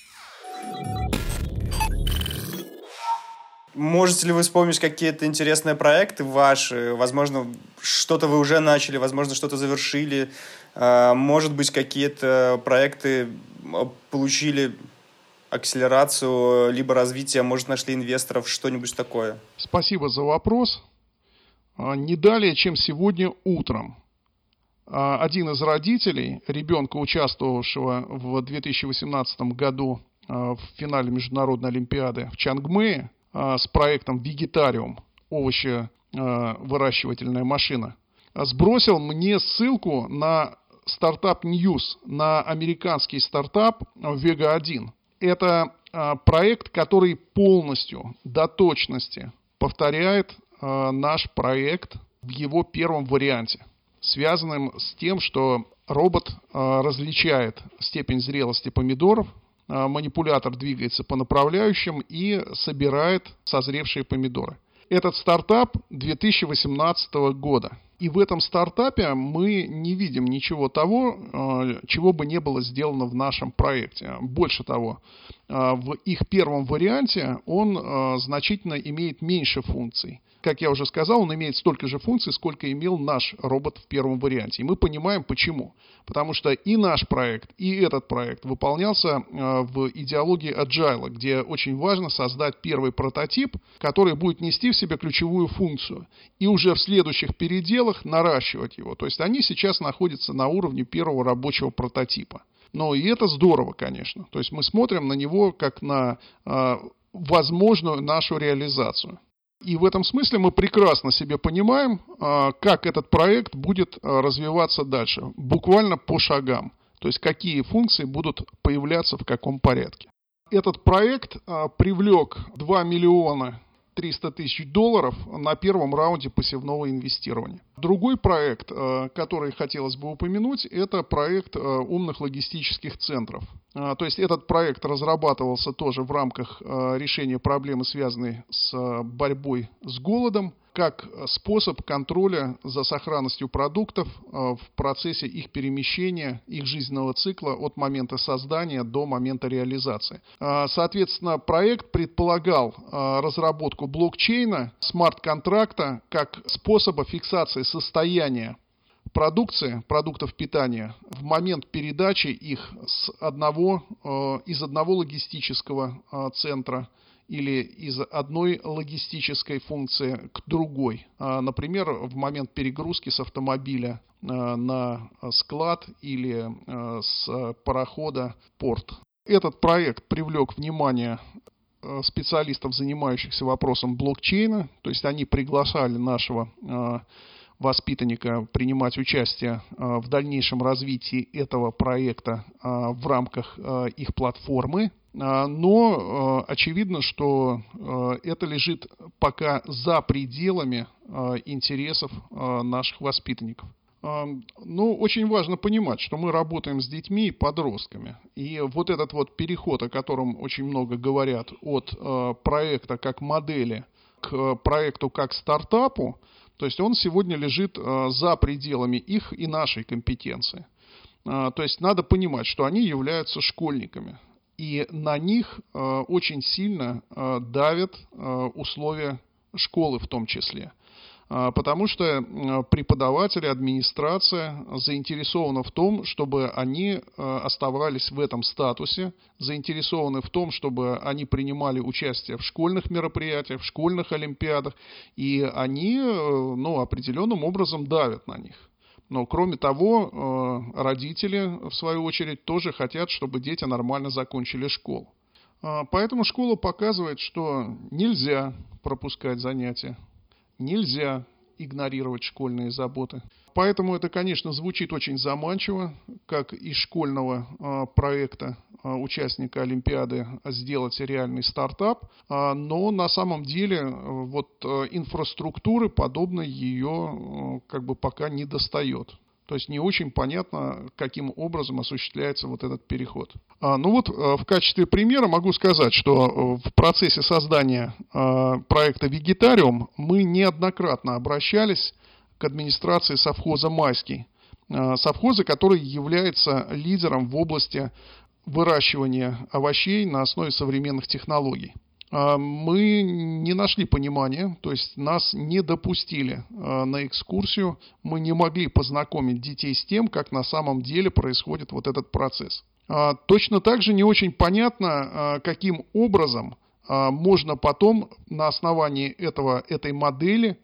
S2: Можете ли вы вспомнить какие-то интересные проекты ваши? Возможно, что-то вы уже начали, возможно, что-то завершили. А, может быть, какие-то проекты а, получили акселерацию, либо развитие, может, нашли инвесторов, что-нибудь такое?
S3: Спасибо за вопрос. А, не далее, чем сегодня утром. Один из родителей ребенка, участвовавшего в 2018 году в финале Международной Олимпиады в Чангмее, а, с проектом «Вегетариум», овощевыращивательная машина, сбросил мне ссылку на стартап News, на американский стартап Vega 1. Это а, проект, который полностью до точности повторяет а, наш проект в его первом варианте, связанным с тем, что робот различает степень зрелости помидоров, а, манипулятор двигается по направляющим и собирает созревшие помидоры. Этот стартап 2018 года. И в этом стартапе мы не видим ничего того, а, чего бы не было сделано в нашем проекте. Больше того, а, в их первом варианте он значительно имеет меньше функций. Как я уже сказал, он имеет столько же функций, сколько имел наш робот в первом варианте. И мы понимаем почему. Потому что и наш проект, и этот проект выполнялся э, в идеологии Agile, где очень важно создать первый прототип, который будет нести в себе ключевую функцию. И уже в следующих переделах наращивать его. То есть они сейчас находятся на уровне первого рабочего прототипа. Но и это здорово, конечно. То есть мы смотрим на него как на э, возможную нашу реализацию. И в этом смысле мы прекрасно себе понимаем, а, как этот проект будет а, развиваться дальше, буквально по шагам. То есть какие функции будут появляться в каком порядке. Этот проект а, привлек 2 миллиона 300 тысяч долларов на первом раунде пассивного инвестирования. Другой проект, э, который хотелось бы упомянуть, это проект э, умных логистических центров. А, то есть этот проект разрабатывался тоже в рамках э, решения проблемы, связанной с борьбой с голодом как способ контроля за сохранностью продуктов э, в процессе их перемещения, их жизненного цикла от момента создания до момента реализации. Э, соответственно, проект предполагал э, разработку блокчейна, смарт-контракта как способа фиксации состояния продукции, продуктов питания в момент передачи их с одного, из одного логистического центра или из одной логистической функции к другой. А, например, в момент перегрузки с автомобиля а, на склад или а, с парохода порт. Этот проект привлек внимание специалистов, занимающихся вопросом блокчейна, то есть они приглашали нашего воспитанника принимать участие в дальнейшем развитии этого проекта в рамках их платформы. А, но а, очевидно, что а, это лежит пока за пределами интересов наших воспитанников. Ну, очень важно понимать, что мы работаем с детьми и подростками. И вот этот вот переход, о котором очень много говорят, от проекта как модели к проекту как стартапу, то есть он сегодня лежит за пределами их и нашей компетенции. То есть надо понимать, что они являются школьниками и на них э, очень сильно э, давят э, условия школы в том числе. Потому что преподаватели, администрация заинтересованы в том, чтобы они оставались в этом статусе, заинтересованы в том, чтобы они принимали участие в школьных мероприятиях, в школьных олимпиадах, и они ну, определенным образом давят на них. Но кроме того, э, родители, в свою очередь, тоже хотят, чтобы дети нормально закончили школу. А, поэтому школа показывает, что нельзя пропускать занятия, нельзя игнорировать школьные заботы. Поэтому это, конечно, звучит очень заманчиво, как из школьного э, проекта э, участника Олимпиады сделать реальный стартап, э, но на самом деле вот инфраструктуры подобной ее как бы пока не достает. То есть не очень понятно, каким образом осуществляется вот этот переход. А, ну вот в качестве примера могу сказать, что в процессе создания проекта «Вегетариум» мы неоднократно обращались к администрации совхоза «Майский». Э, совхоза, который является лидером в области выращивания овощей на основе современных технологий. Э, мы не нашли понимания, то есть нас не допустили э, на экскурсию, мы не могли познакомить детей с тем, как на самом деле происходит вот этот процесс. Точно так же не очень понятно, каким образом можно потом на основании этого, этой модели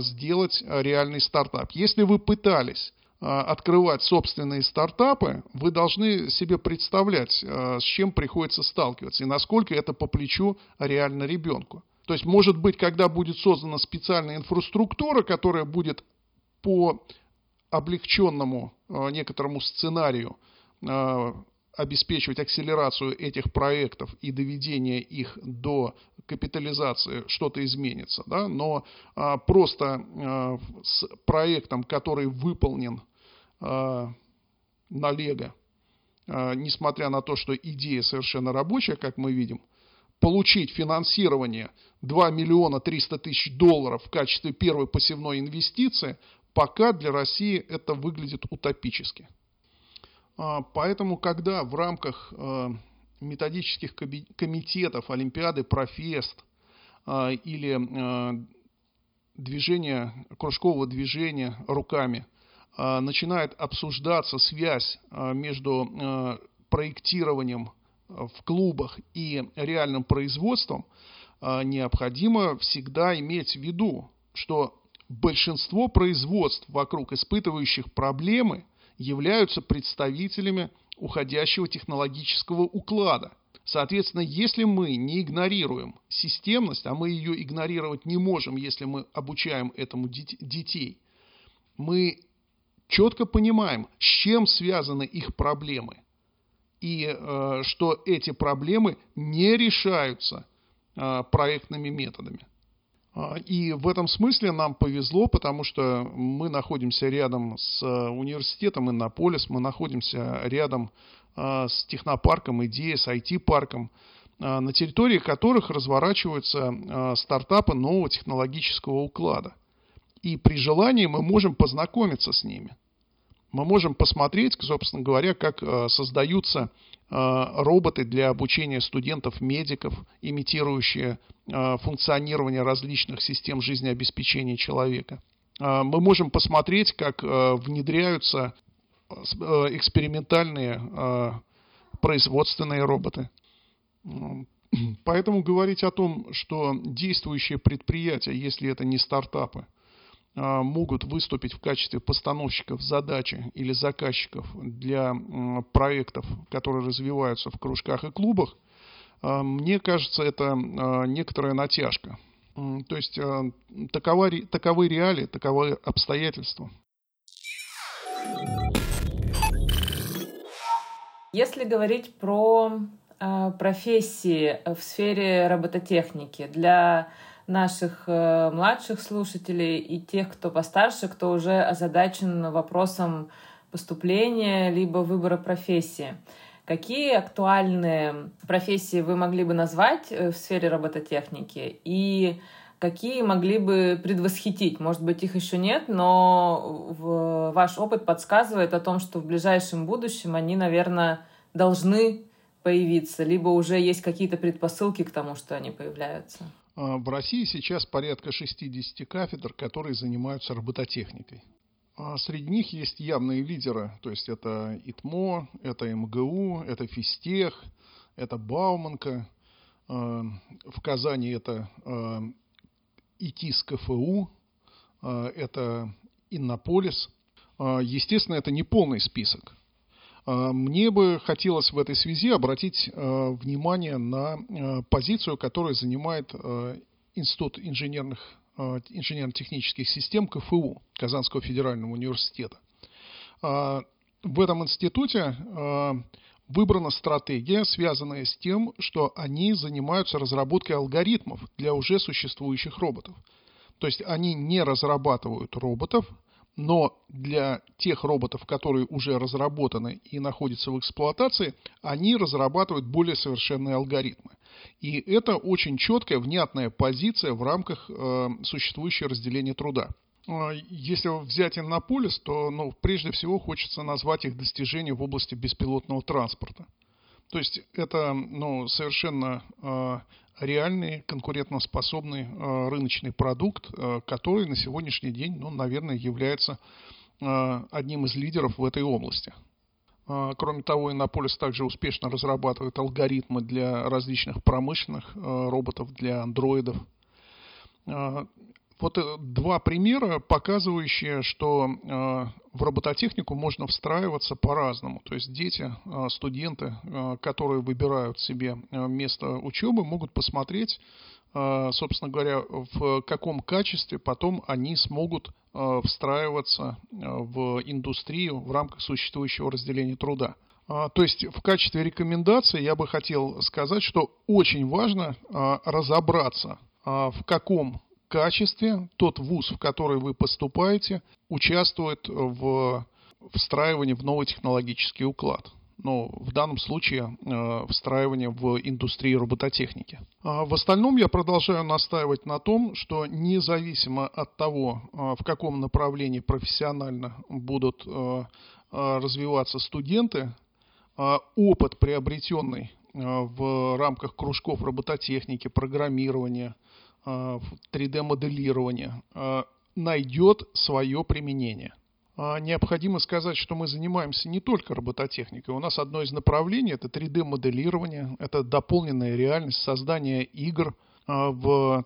S3: сделать реальный стартап. Если вы пытались а, открывать собственные стартапы, вы должны себе представлять, а, с чем приходится сталкиваться и насколько это по плечу реально ребенку. То есть, может быть, когда будет создана специальная инфраструктура, которая будет по облегченному некоторому сценарию обеспечивать акселерацию этих проектов и доведение их до капитализации что-то изменится, да, но а, просто а, с проектом, который выполнен а, на Лего, а, несмотря на то, что идея совершенно рабочая, как мы видим, получить финансирование 2 миллиона 300 тысяч долларов в качестве первой посевной инвестиции, пока для России это выглядит утопически. А, поэтому, когда в рамках а, методических комитетов Олимпиады, Профест а, или движения, кружкового движения руками начинает обсуждаться связь между проектированием в клубах и реальным производством, необходимо всегда иметь в виду, что большинство производств вокруг испытывающих проблемы – являются представителями уходящего технологического уклада. Соответственно, если мы не игнорируем системность, а мы ее игнорировать не можем, если мы обучаем этому детей, мы четко понимаем, с чем связаны их проблемы, и э, что эти проблемы не решаются э, проектными методами. А, и в этом смысле нам повезло, потому что мы находимся рядом с э, университетом Иннополис, мы находимся рядом а, с технопарком Идея, с IT-парком, а, на территории которых разворачиваются стартапы нового технологического уклада. И при желании мы можем познакомиться с ними. Мы можем посмотреть, собственно говоря, как э, создаются Э, роботы для обучения студентов-медиков, имитирующие э, функционирование различных систем жизнеобеспечения человека. Мы можем посмотреть, как внедряются экспериментальные производственные роботы. [clears throat] Поэтому говорить о том, что действующие предприятия, если это не стартапы, могут выступить в качестве постановщиков задачи или заказчиков для проектов, которые развиваются в кружках и клубах, а, мне кажется, это а, некоторая натяжка. То есть таковы, таковы реалии, таковы обстоятельства.
S1: Если говорить про профессии в сфере робототехники для наших э, младших слушателей и тех, кто постарше, кто уже озадачен вопросом поступления либо выбора профессии. Какие актуальные профессии вы могли бы назвать э, в сфере робототехники и какие могли бы предвосхитить? Может быть, их еще нет, но ваш опыт подсказывает о том, что в ближайшем будущем они, наверное, должны появиться, либо уже есть какие-то предпосылки к тому, что они появляются.
S3: А, в России сейчас порядка 60 кафедр, которые занимаются робототехникой. А среди них есть явные лидеры, то есть это ИТМО, это МГУ, это Физтех, это Бауманка, а, в Казани это ИТИС КФУ, это Иннополис. Естественно, это не полный список. Мне бы хотелось в этой связи обратить внимание на позицию, которую занимает Институт инженерных, инженерно-технических систем КФУ Казанского федерального университета. В этом институте выбрана стратегия, связанная с тем, что они занимаются разработкой алгоритмов для уже существующих роботов. То есть они не разрабатывают роботов, но для тех роботов, которые уже разработаны и находятся в эксплуатации, они разрабатывают более совершенные алгоритмы. И это очень четкая, внятная позиция в рамках э, существующего разделения труда. А, если взять Иннополис, то ну, прежде всего хочется назвать их достижения в области беспилотного транспорта. То есть это ну, совершенно э, реальный, конкурентоспособный э, рыночный продукт, э, который на сегодняшний день, ну, наверное, является э, одним из лидеров в этой области. Кроме того, Иннополис также успешно разрабатывает алгоритмы для различных промышленных роботов, для андроидов. Вот э, два примера, показывающие, что э, в робототехнику можно встраиваться по-разному. То есть дети, э, студенты, которые выбирают себе место учебы, могут посмотреть, собственно говоря, в каком качестве потом они смогут встраиваться в индустрию в рамках существующего разделения труда. То есть в качестве рекомендации я бы хотел сказать, что очень важно разобраться, в каком качестве тот вуз, в который вы поступаете, участвует в встраивании в новый технологический уклад. Но в данном случае э, встраивание в индустрию робототехники. А в остальном я продолжаю настаивать на том, что независимо от того, э, в каком направлении профессионально будут э, развиваться студенты, опыт, приобретенный в рамках кружков робототехники, программирования, 3D-моделирования э, э, найдет свое применение. А необходимо сказать, что мы занимаемся не только робототехникой. У нас одно из направлений – это 3D-моделирование, это дополненная реальность, создание игр э, в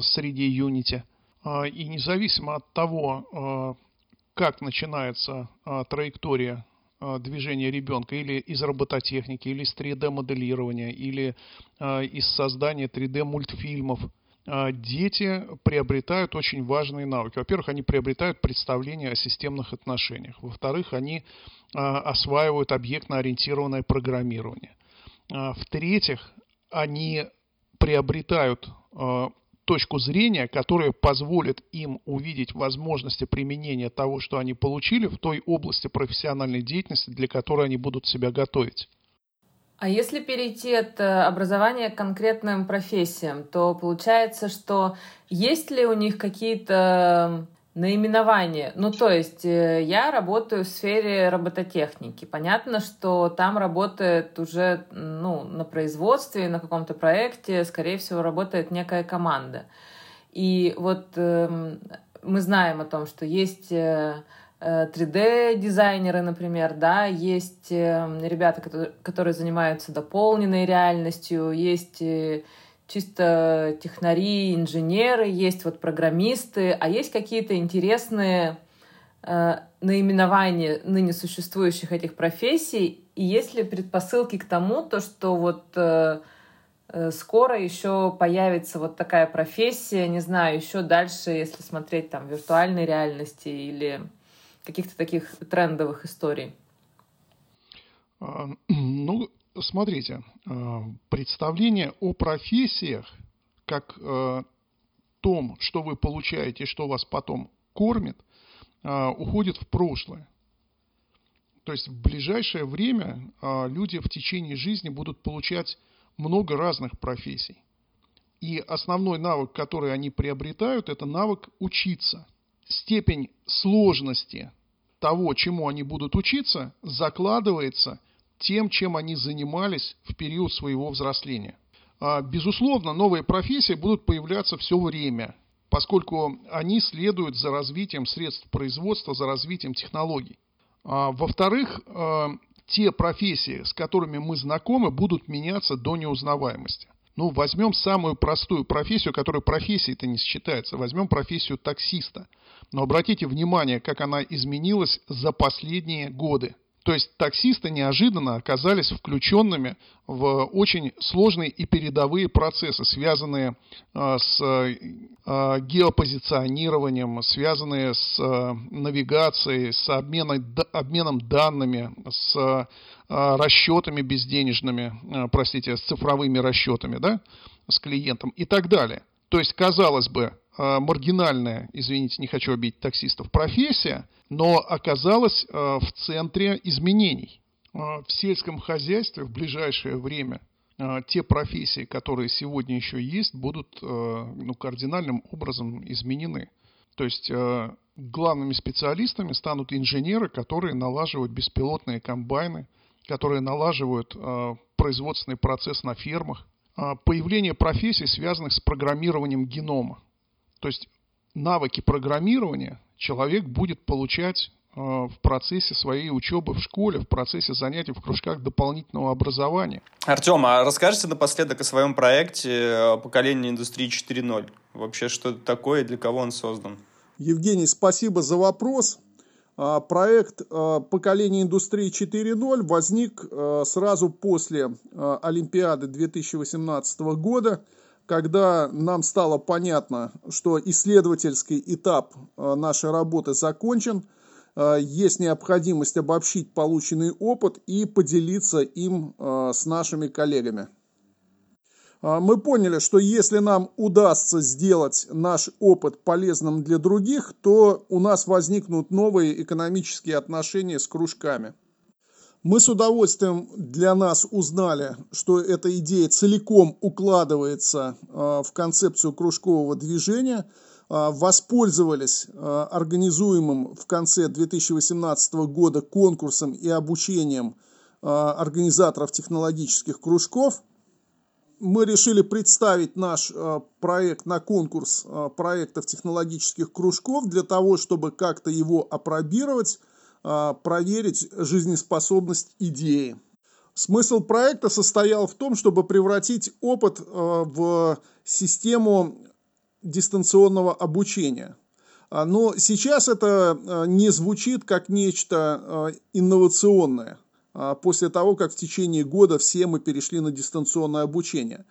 S3: среде Unity. И независимо от того, как начинается траектория движения ребенка или из робототехники, или из 3D-моделирования, или из создания 3D-мультфильмов – а, дети приобретают очень важные навыки. Во-первых, они приобретают представление о системных отношениях. Во-вторых, они а, осваивают объектно-ориентированное программирование. А, в-третьих, они приобретают точку зрения, которая позволит им увидеть возможности применения того, что они получили в той области профессиональной деятельности, для которой они будут себя готовить.
S1: А если перейти от э, образования к конкретным профессиям, то получается, что есть ли у них какие-то наименования? Ну, то есть э, я работаю в сфере робототехники. Понятно, что там работает уже ну, на производстве, на каком-то проекте, скорее всего, работает некая команда. И вот э, мы знаем о том, что есть э, 3D-дизайнеры, э, например, да, есть э, ребята, которые, занимаются дополненной реальностью, есть э, чисто технари, инженеры, есть вот программисты, а есть какие-то интересные э, наименования ныне существующих этих профессий, и есть ли предпосылки к тому, то, что вот э, скоро еще появится вот такая профессия, не знаю, еще дальше, если смотреть там виртуальной реальности или каких-то таких трендовых историй?
S3: А, ну, смотрите, а, представление о профессиях, как а, том, что вы получаете, что вас потом кормит, уходит в прошлое. То есть в ближайшее время люди в течение жизни будут получать много разных профессий. И основной навык, который они приобретают, это навык учиться. Степень сложности того, чему они будут учиться, закладывается тем, чем они занимались в период своего взросления. А, безусловно, новые профессии будут появляться все время, поскольку они следуют за развитием средств производства, за развитием технологий. А, во-вторых, а, те профессии, с которыми мы знакомы, будут меняться до неузнаваемости. Ну, возьмем самую простую профессию, которая профессией-то не считается. Возьмем профессию таксиста. Но обратите внимание, как она изменилась за последние годы.
S4: То есть таксисты неожиданно оказались включенными в очень сложные и передовые процессы, связанные э, с э, геопозиционированием, связанные с навигацией, с обменом данными, с расчетами безденежными, простите, с цифровыми расчетами, да, с клиентом и так далее. То есть, казалось бы, маргинальная, извините, не хочу обидеть таксистов, профессия, но оказалась в центре изменений. В сельском хозяйстве в ближайшее время те профессии, которые сегодня еще есть, будут ну, кардинальным образом изменены. То есть главными специалистами станут инженеры, которые налаживают беспилотные комбайны, которые налаживают производственный процесс на фермах. Появление профессий, связанных с программированием генома. То есть навыки программирования человек будет получать э, в процессе своей учебы в школе, в процессе занятий в кружках дополнительного образования.
S2: Артем, а расскажите напоследок о своем проекте э, «Поколение индустрии 4.0». Вообще, что это такое и для кого он создан?
S3: Евгений, спасибо за вопрос. А, проект э, «Поколение индустрии 4.0» возник сразу после Олимпиады 2018 года – когда нам стало понятно, что исследовательский этап э, нашей работы закончен, э, есть необходимость обобщить полученный опыт и поделиться им э, с нашими коллегами. Мы поняли, что если нам удастся сделать наш опыт полезным для других, то у нас возникнут новые экономические отношения с кружками – мы с удовольствием для нас узнали, что эта идея целиком укладывается а, в концепцию кружкового движения, а, воспользовались а, организуемым в конце 2018 года конкурсом и обучением организаторов технологических кружков. Мы решили представить наш проект на конкурс проектов технологических кружков для того, чтобы как-то его опробировать, проверить жизнеспособность идеи. Смысл проекта состоял в том, чтобы превратить опыт а, в систему дистанционного обучения. А, но сейчас это не звучит как нечто инновационное, после того, как в течение года все мы перешли на дистанционное обучение.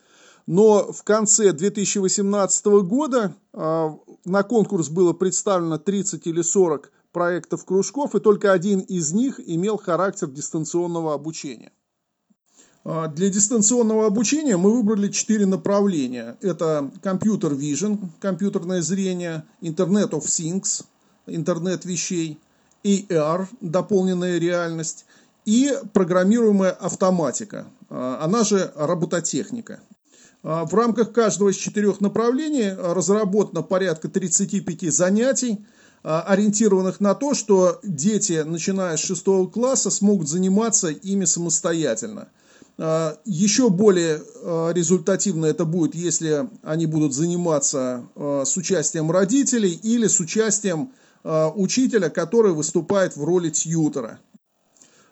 S3: Но в конце 2018 года на конкурс было представлено 30 или 40 проектов кружков, и только один из них имел характер дистанционного обучения. А, для дистанционного обучения мы выбрали четыре направления. Это компьютер vision, компьютерное зрение, Internet of Things, интернет вещей, AR, дополненная реальность, и программируемая автоматика, а, она же робототехника. А, в рамках каждого из четырех направлений разработано порядка 35 занятий, ориентированных на то, что дети, начиная с шестого класса, смогут заниматься ими самостоятельно. А, еще более а, результативно это будет, если они будут заниматься с участием родителей или с участием учителя, который выступает в роли тьютера.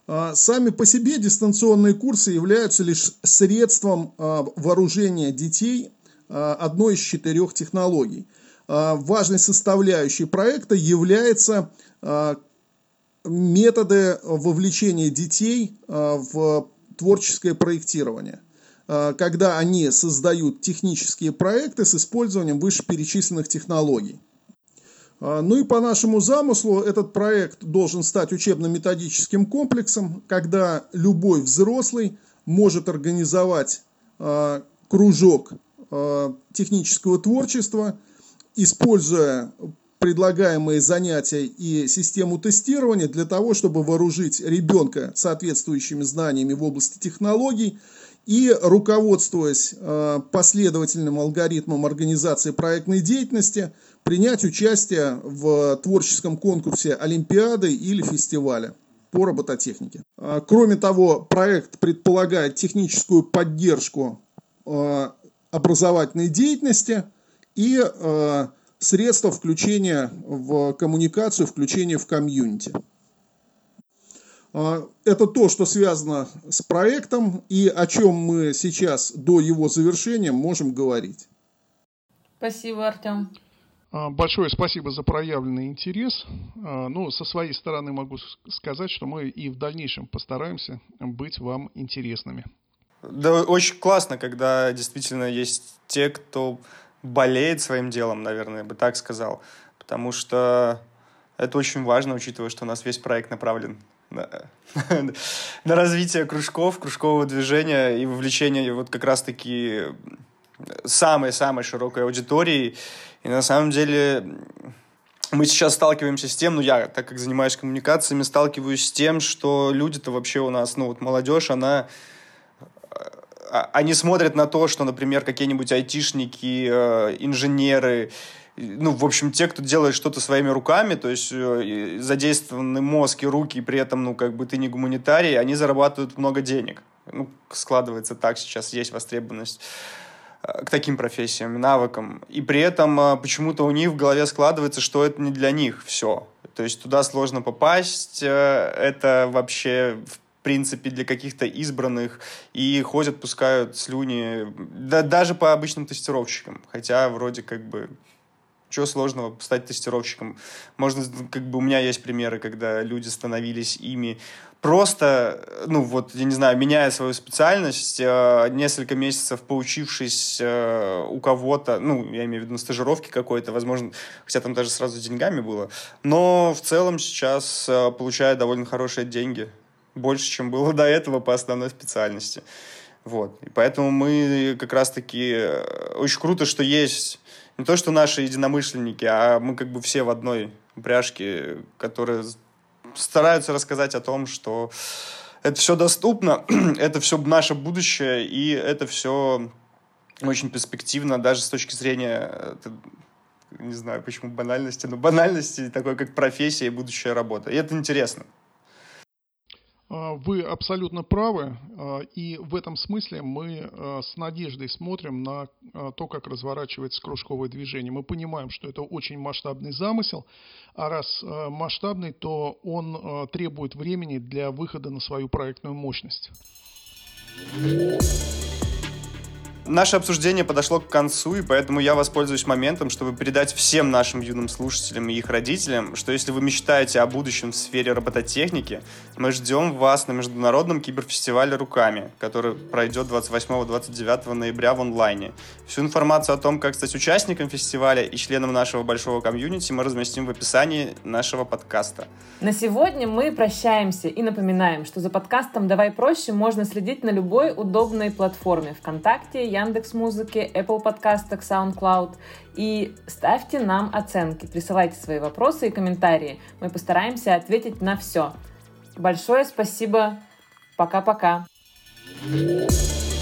S3: Сами по себе дистанционные курсы являются лишь средством вооружения детей одной из четырех технологий – а, важной составляющей проекта является а, методы вовлечения детей а, в творческое проектирование когда они создают технические проекты с использованием вышеперечисленных технологий. Ну и по нашему замыслу этот проект должен стать учебно-методическим комплексом, когда любой взрослый может организовать кружок технического творчества – используя предлагаемые занятия и систему тестирования для того, чтобы вооружить ребенка соответствующими знаниями в области технологий и, руководствуясь э, последовательным алгоритмом организации проектной деятельности, принять участие в творческом конкурсе Олимпиады или фестиваля по робототехнике. Э, кроме того, проект предполагает техническую поддержку э, образовательной деятельности – и э, средства включения в коммуникацию, включения в комьюнити. Э, это то, что связано с проектом и о чем мы сейчас до его завершения можем говорить.
S1: Спасибо, Артем.
S3: А, большое спасибо за проявленный интерес. А, ну, со своей стороны могу сказать, что мы и в дальнейшем постараемся быть вам интересными.
S2: Да, очень классно, когда действительно есть те, кто болеет своим делом, наверное, я бы так сказал. Потому что это очень важно, учитывая, что у нас весь проект направлен на, [laughs] на развитие кружков, кружкового движения и вовлечение вот как раз-таки самой-самой широкой аудитории. И на самом деле мы сейчас сталкиваемся с тем, ну я, так как занимаюсь коммуникациями, сталкиваюсь с тем, что люди-то вообще у нас, ну вот молодежь, она они смотрят на то, что, например, какие-нибудь айтишники, э, инженеры, ну, в общем, те, кто делает что-то своими руками, то есть э, задействованы мозг и руки, и при этом, ну, как бы ты не гуманитарий, они зарабатывают много денег. Ну, складывается так, сейчас есть востребованность к таким профессиям, навыкам. И при этом а, почему-то у них в голове складывается, что это не для них все. То есть туда сложно попасть, э, это вообще в принципе для каких-то избранных и ходят, пускают слюни, да, даже по обычным тестировщикам. Хотя вроде как бы чего сложного стать тестировщиком? Можно, как бы у меня есть примеры, когда люди становились ими просто, ну вот, я не знаю, меняя свою специальность, э, несколько месяцев поучившись э, у кого-то, ну, я имею в виду на стажировке какой-то, возможно, хотя там даже сразу деньгами было, но в целом сейчас э, получаю довольно хорошие деньги, больше, чем было до этого по основной специальности. Вот. И поэтому мы как раз-таки... Э, очень круто, что есть не то, что наши единомышленники, а мы как бы все в одной упряжке, которые стараются рассказать о том, что это все доступно, [clears throat] это все наше будущее, и это все очень перспективно, даже с точки зрения, не знаю, почему банальности, но банальности такой, как профессия и будущая работа. И это интересно.
S3: А, вы абсолютно правы, а, и в этом смысле мы а, с надеждой смотрим на то, как разворачивается кружковое движение. Мы понимаем, что это очень масштабный замысел, а раз масштабный, то он требует времени для выхода на свою проектную мощность.
S2: Наше обсуждение подошло к концу, и поэтому я воспользуюсь моментом, чтобы передать всем нашим юным слушателям и их родителям, что если вы мечтаете о будущем в сфере робототехники, мы ждем вас на Международном киберфестивале «Руками», который пройдет 28-29 ноября в онлайне. Всю информацию о том, как стать участником фестиваля и членом нашего большого комьюнити мы разместим в описании нашего подкаста.
S1: На сегодня мы прощаемся и напоминаем, что за подкастом «Давай проще» можно следить на любой удобной платформе ВКонтакте, Яндекс Музыки, Apple подкастах, SoundCloud. И ставьте нам оценки, присылайте свои вопросы и комментарии. Мы постараемся ответить на все. Большое спасибо. Пока-пока. you